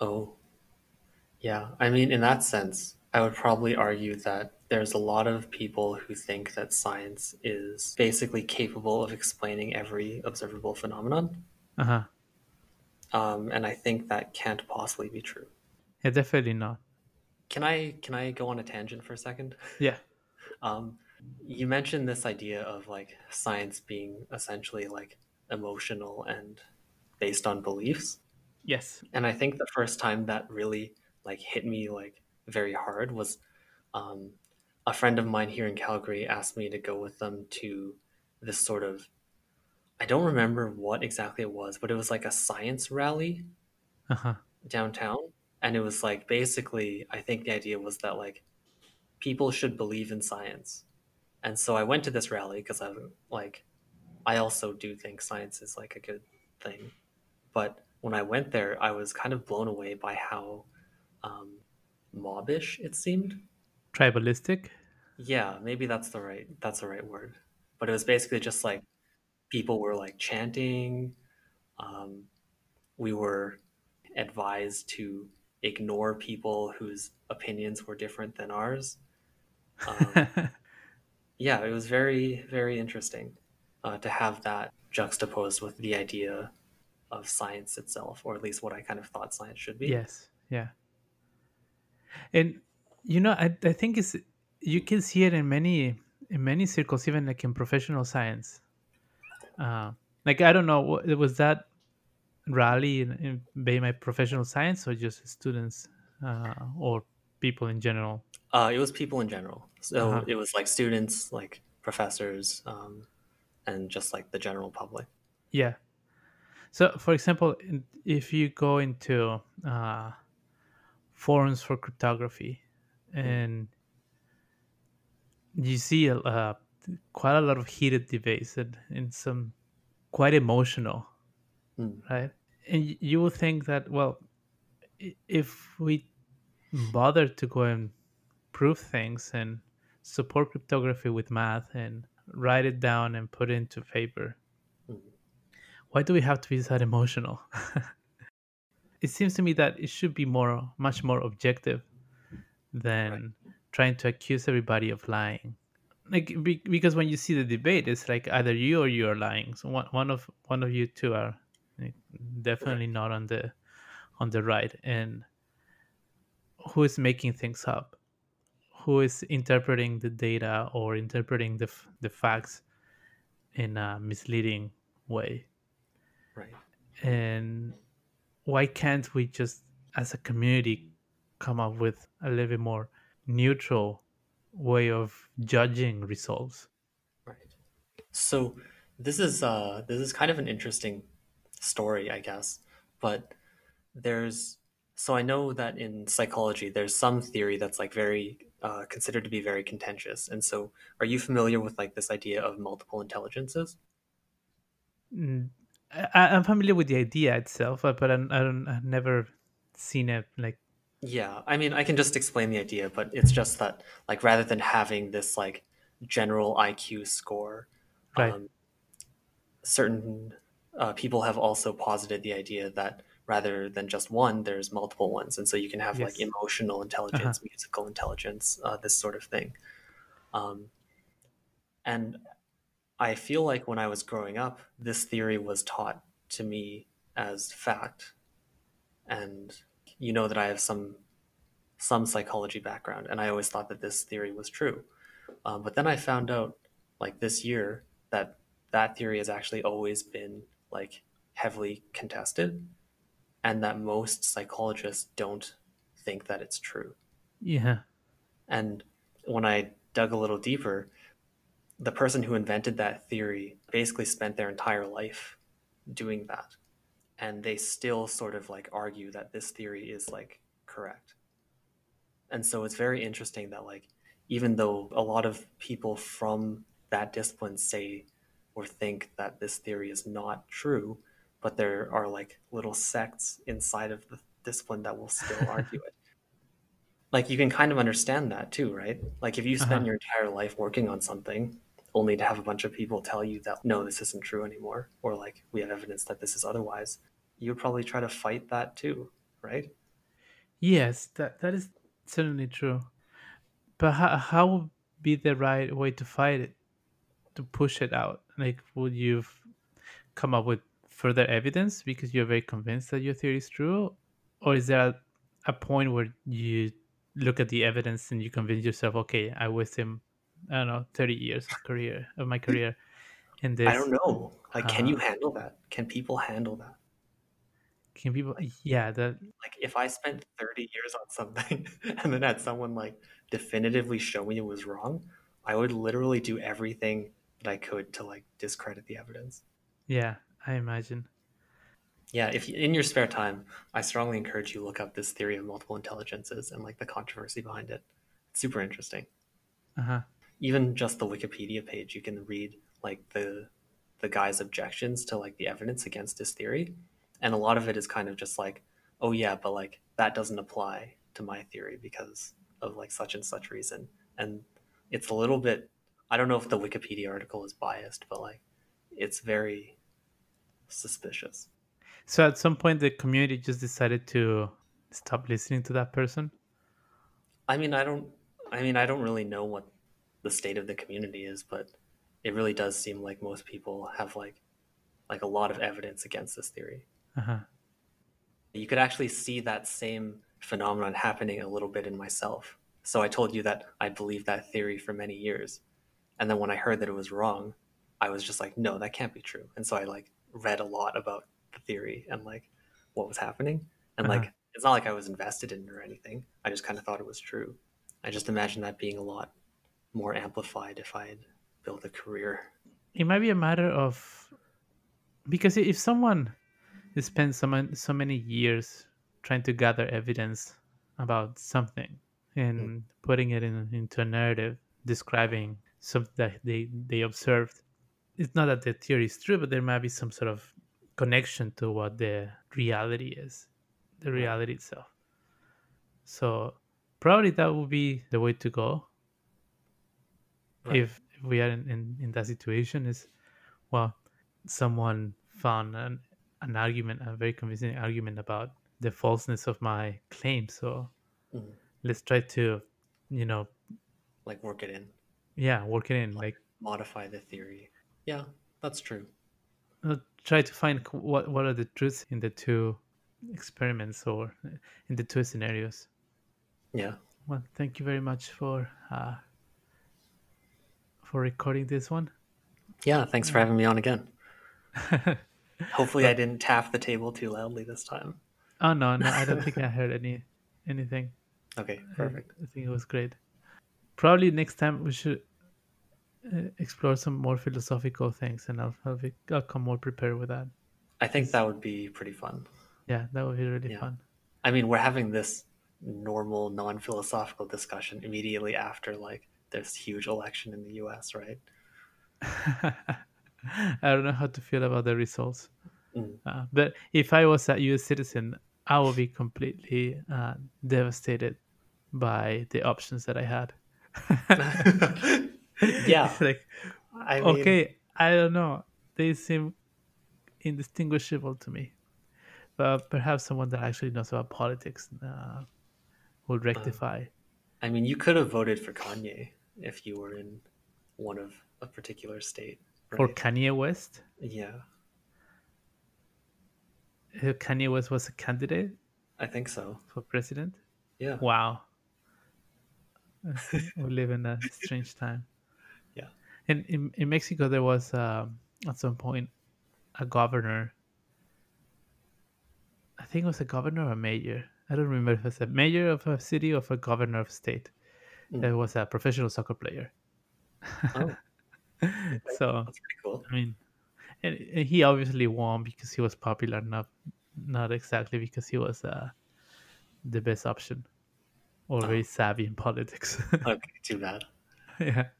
Oh, yeah. I mean, in that sense, I would probably argue that there's a lot of people who think that science is basically capable of explaining every observable phenomenon. Uh huh. Um, and I think that can't possibly be true. Yeah, definitely not. Can I can I go on a tangent for a second? Yeah. Um, you mentioned this idea of like science being essentially like emotional and based on beliefs. Yes. And I think the first time that really like hit me like very hard was um, a friend of mine here in Calgary asked me to go with them to this sort of I don't remember what exactly it was, but it was like a science rally Uh huh. downtown and it was like basically I think the idea was that like people should believe in science. And so I went to this rally because I like I also do think science is like a good thing. But when I went there, I was kind of blown away by how um, mobbish it seemed. Tribalistic. Yeah, maybe that's the right that's the right word. But it was basically just like people were like chanting. Um, we were advised to ignore people whose opinions were different than ours. Um, yeah, it was very very interesting uh, to have that juxtaposed with the idea of science itself, or at least what I kind of thought science should be. yes. Yeah. And you know, I I think it's you can see it in many in many circles, even like in professional science. Uh, like I don't know, wa- was that rally in, in Bay my professional science or just students uh, or people in general? Uh, it was people in general. So Uh-huh. it was like students, like professors, um, and just like the general public. Yeah. So, for example, if you go into uh, forums for cryptography and you see a, uh, quite a lot of heated debates and, and some quite emotional, Hmm. right? And you will think that, well, if we bother to go and prove things and support cryptography with math and write it down and put it into paper, Hmm. why do we have to be that emotional? it seems to me that it should be more, much more objective than trying to accuse everybody of lying. Like be, because when you see the debate, it's like either you or you are lying. So one, one of one of you two are definitely not on the on the right, and who is making things up? Who is interpreting the data or interpreting the the facts in a misleading way? Right. and why can't we just as a community come up with a little bit more neutral way of judging results Right. So this is uh this is kind of an interesting story, I guess. But there's So I know that in psychology, there's some theory that's like very uh, considered to be very contentious. And so, are you familiar with like this idea of multiple intelligences? I, I'm familiar with the idea itself, but but I, I don't. I've never seen it like. Yeah, I mean, I can just explain the idea, but it's just that like rather than having this like general IQ score, Right. um, certain uh, people have also posited the idea that rather than just one, there's multiple ones, and so you can have like emotional intelligence, musical intelligence, uh, this sort of thing. Um, and I feel like when I was growing up, this theory was taught to me as fact, and you know that I have some some psychology background, and I always thought that this theory was true. Um, but then I found out, like this year, that that theory has actually always been like heavily contested, and that most psychologists don't think that it's true. Yeah. And when I dug a little deeper, the person who invented that theory basically spent their entire life doing that. And they still sort of like argue that this theory is like correct. And so it's very interesting that like even though a lot of people from that discipline say or think that this theory is not true, but there are like little sects inside of the discipline that will still argue it. Like you can kind of understand that too, right? Like if you spend Uh-huh. your entire life working on something only to have a bunch of people tell you that no, this isn't true anymore, or like we have evidence that this is otherwise, you would probably try to fight that too, right? Yes, that that is certainly true. But how how would be the right way to fight it? To push it out? Like, would you come up with further evidence because you're very convinced that your theory is true, or is there a, a point where you look at the evidence and you convince yourself, okay, I wasted, I don't know, thirty years of career of my career in this. I don't know. Like, can you Uh, handle that? Can people handle that? Can people? Yeah, that Like, if I spent 30 years on something and then had someone like definitively show me it was wrong, I would literally do everything that I could to like discredit the evidence. yeah, I imagine. Yeah, if you, in your spare time, I strongly encourage you look up this theory of multiple intelligences and like the controversy behind it. It's super interesting. Uh huh. Even just the Wikipedia page, you can read like the the guy's objections to like the evidence against his theory, and a lot of it is kind of just like, oh yeah, but like that doesn't apply to my theory because of like such and such reason, and it's a little bit. I don't know if the Wikipedia article is biased, but like it's very suspicious. So at some point, the community just decided to stop listening to that person. I mean, I don't. I mean, I don't really know what the state of the community is, but it really does seem like most people have like like a lot of evidence against this theory. Uh huh. You could actually see that same phenomenon happening a little bit in myself. So I told you that I believed that theory for many years, and then when I heard that it was wrong, I was just like, no, that can't be true. And so I like read a lot about the theory and like what was happening, and Uh-huh. like it's not like I was invested in it or anything. I just kind of thought it was true. I just imagine that being a lot more amplified if I had built a career. It might be a matter of because if someone spends so many, so many years trying to gather evidence about something and hmm. putting it in, into a narrative describing something that they, they observed, it's not that the theory is true, but there might be some sort of connection to what the reality is, the hmm. reality itself. So probably that would be the way to go Right. if, if we are in, in, in that situation is well someone found an, an argument a very convincing argument about the falseness of my claim so Mhm. let's try to you know Like work it in, yeah work it in like modify the theory. Yeah, that's true. uh, try to find what what are the truths in the two experiments or in the two scenarios Yeah. well thank you very much for uh for recording this one Yeah, thanks for having me on again. Hopefully, I didn't tap the table too loudly this time. oh no no i don't think i heard any anything Okay, I- perfect. I think it was great. Probably next time we should uh, explore some more philosophical things, and I'll, I'll, be, I'll come more prepared with that. I think that would be pretty fun. Yeah, that would be really Yeah. fun. I mean, we're having this normal, non-philosophical discussion immediately after like this huge election in the U.S., right? I don't know how to feel about the results. Mm. Uh, but if I was a U.S. citizen, I would be completely uh, devastated by the options that I had. yeah. Like, I mean, okay, I don't know. They seem indistinguishable to me. But perhaps someone that actually knows about politics uh, will rectify. I mean, you could have voted for Kanye if you were in one of a particular state. For right? Kanye West, yeah, Uh, Kanye West was a candidate I think so. for president. Yeah. Wow. we live in a strange time. Yeah. And in, in Mexico, there was um, at some point a governor. I think it was a governor or a mayor. I don't remember if it was a mayor of a city or a governor of state. Mm. That was a professional soccer player. Oh, so that's pretty cool. I mean, and, and he obviously won because he was popular, not not exactly because he was uh, the best option or Oh. very savvy in politics. Okay, too bad. yeah,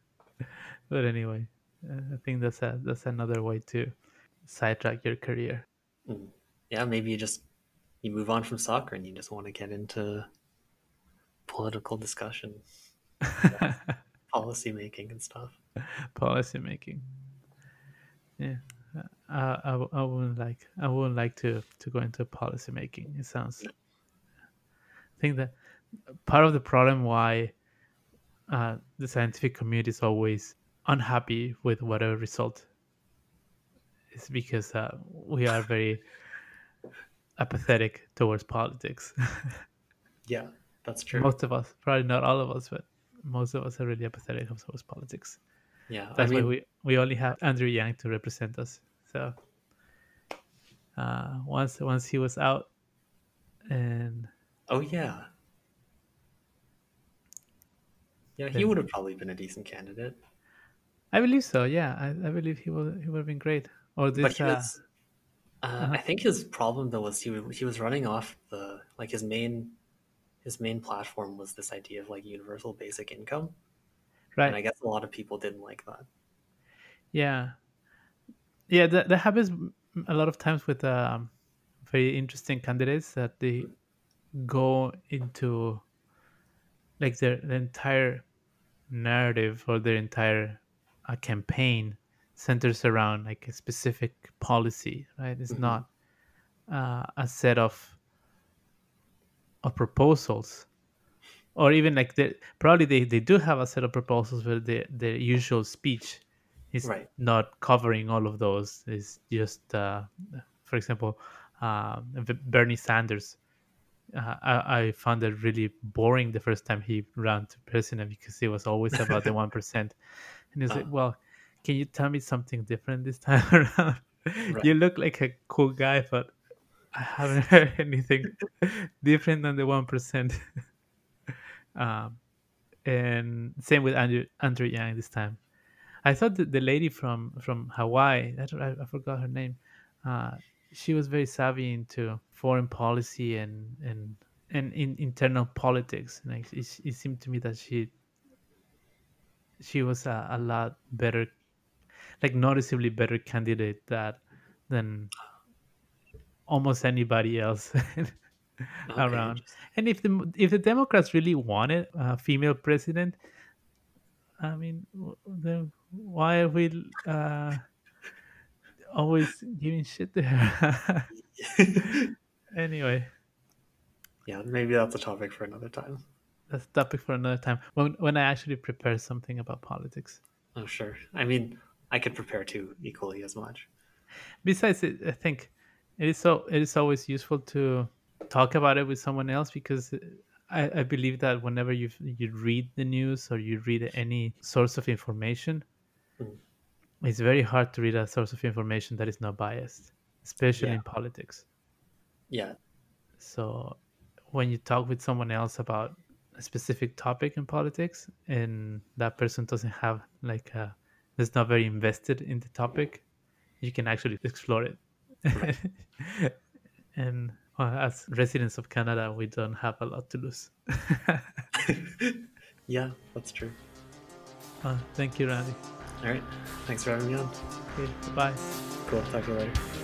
but anyway, uh, I think that's a that's another way to sidetrack your career. Mm. Yeah, maybe you just you move on from soccer and you just want to get into political discussion, policy making, and stuff. Policy making. Yeah, I, I, I wouldn't like I wouldn't like to to go into policy making. It sounds. I think that part of the problem why uh, the scientific community is always unhappy with whatever result is because uh, we are very apathetic towards politics. Yeah, that's true. most of us, probably not all of us, but most of us are really apathetic towards politics. yeah, That's I mean, why we, we only have Andrew Yang to represent us. So uh, once once he was out, and oh yeah, yeah, he would have probably been a decent candidate. I believe so. Yeah, I, I believe he would he would have been great. Or But this, he uh, was. Uh, uh-huh. I think his problem though was he he was running off the like his main his main platform was this idea of like universal basic income, right? and I guess a lot of people didn't like that. Yeah, yeah. That that happens a lot of times with um, very interesting candidates that they go into like their, their entire narrative or their entire uh, campaign centers around like a specific policy right it's Mhm. not uh, a set of of proposals or even like they probably they, they do have a set of proposals but the the usual speech is Right. not covering all of those it's just uh, for example uh, bernie sanders uh, I, I found it really boring the first time he ran to president because it was always about the one percent, and he's like, Uh. "Well, can you tell me something different this time around? You look like a cool guy, but I haven't heard anything different than the one um, and same with Andrew Andrew Yang this time. I thought that the lady from from Hawaii, I, I forgot her name. Uh, she was very savvy into foreign policy and and and in internal politics. Like it, it seemed to me that she she was a, a lot better, like noticeably better candidate that than almost anybody else around. And if the if the Democrats really wanted a female president, I mean, then why are we uh, always giving shit to her? anyway, yeah, maybe that's a topic for another time. that's a topic for another time. When when I actually prepare something about politics. Oh, sure. I mean, I could prepare too equally as much. Besides, it, I think it is so it is always useful to talk about it with someone else because I, I believe that whenever you you read the news or you read any source of information, Mm. it's very hard to read a source of information that is not biased, especially Yeah. in politics. Yeah, So when you talk with someone else about a specific topic in politics and that person doesn't have like a is not very invested in the topic, you can actually explore it. Right. and well, as residents of Canada, we don't have a lot to lose. yeah, that's true. Uh, thank you, Randy. All right. Thanks for having me on. Okay, bye. Cool. Talk to you later.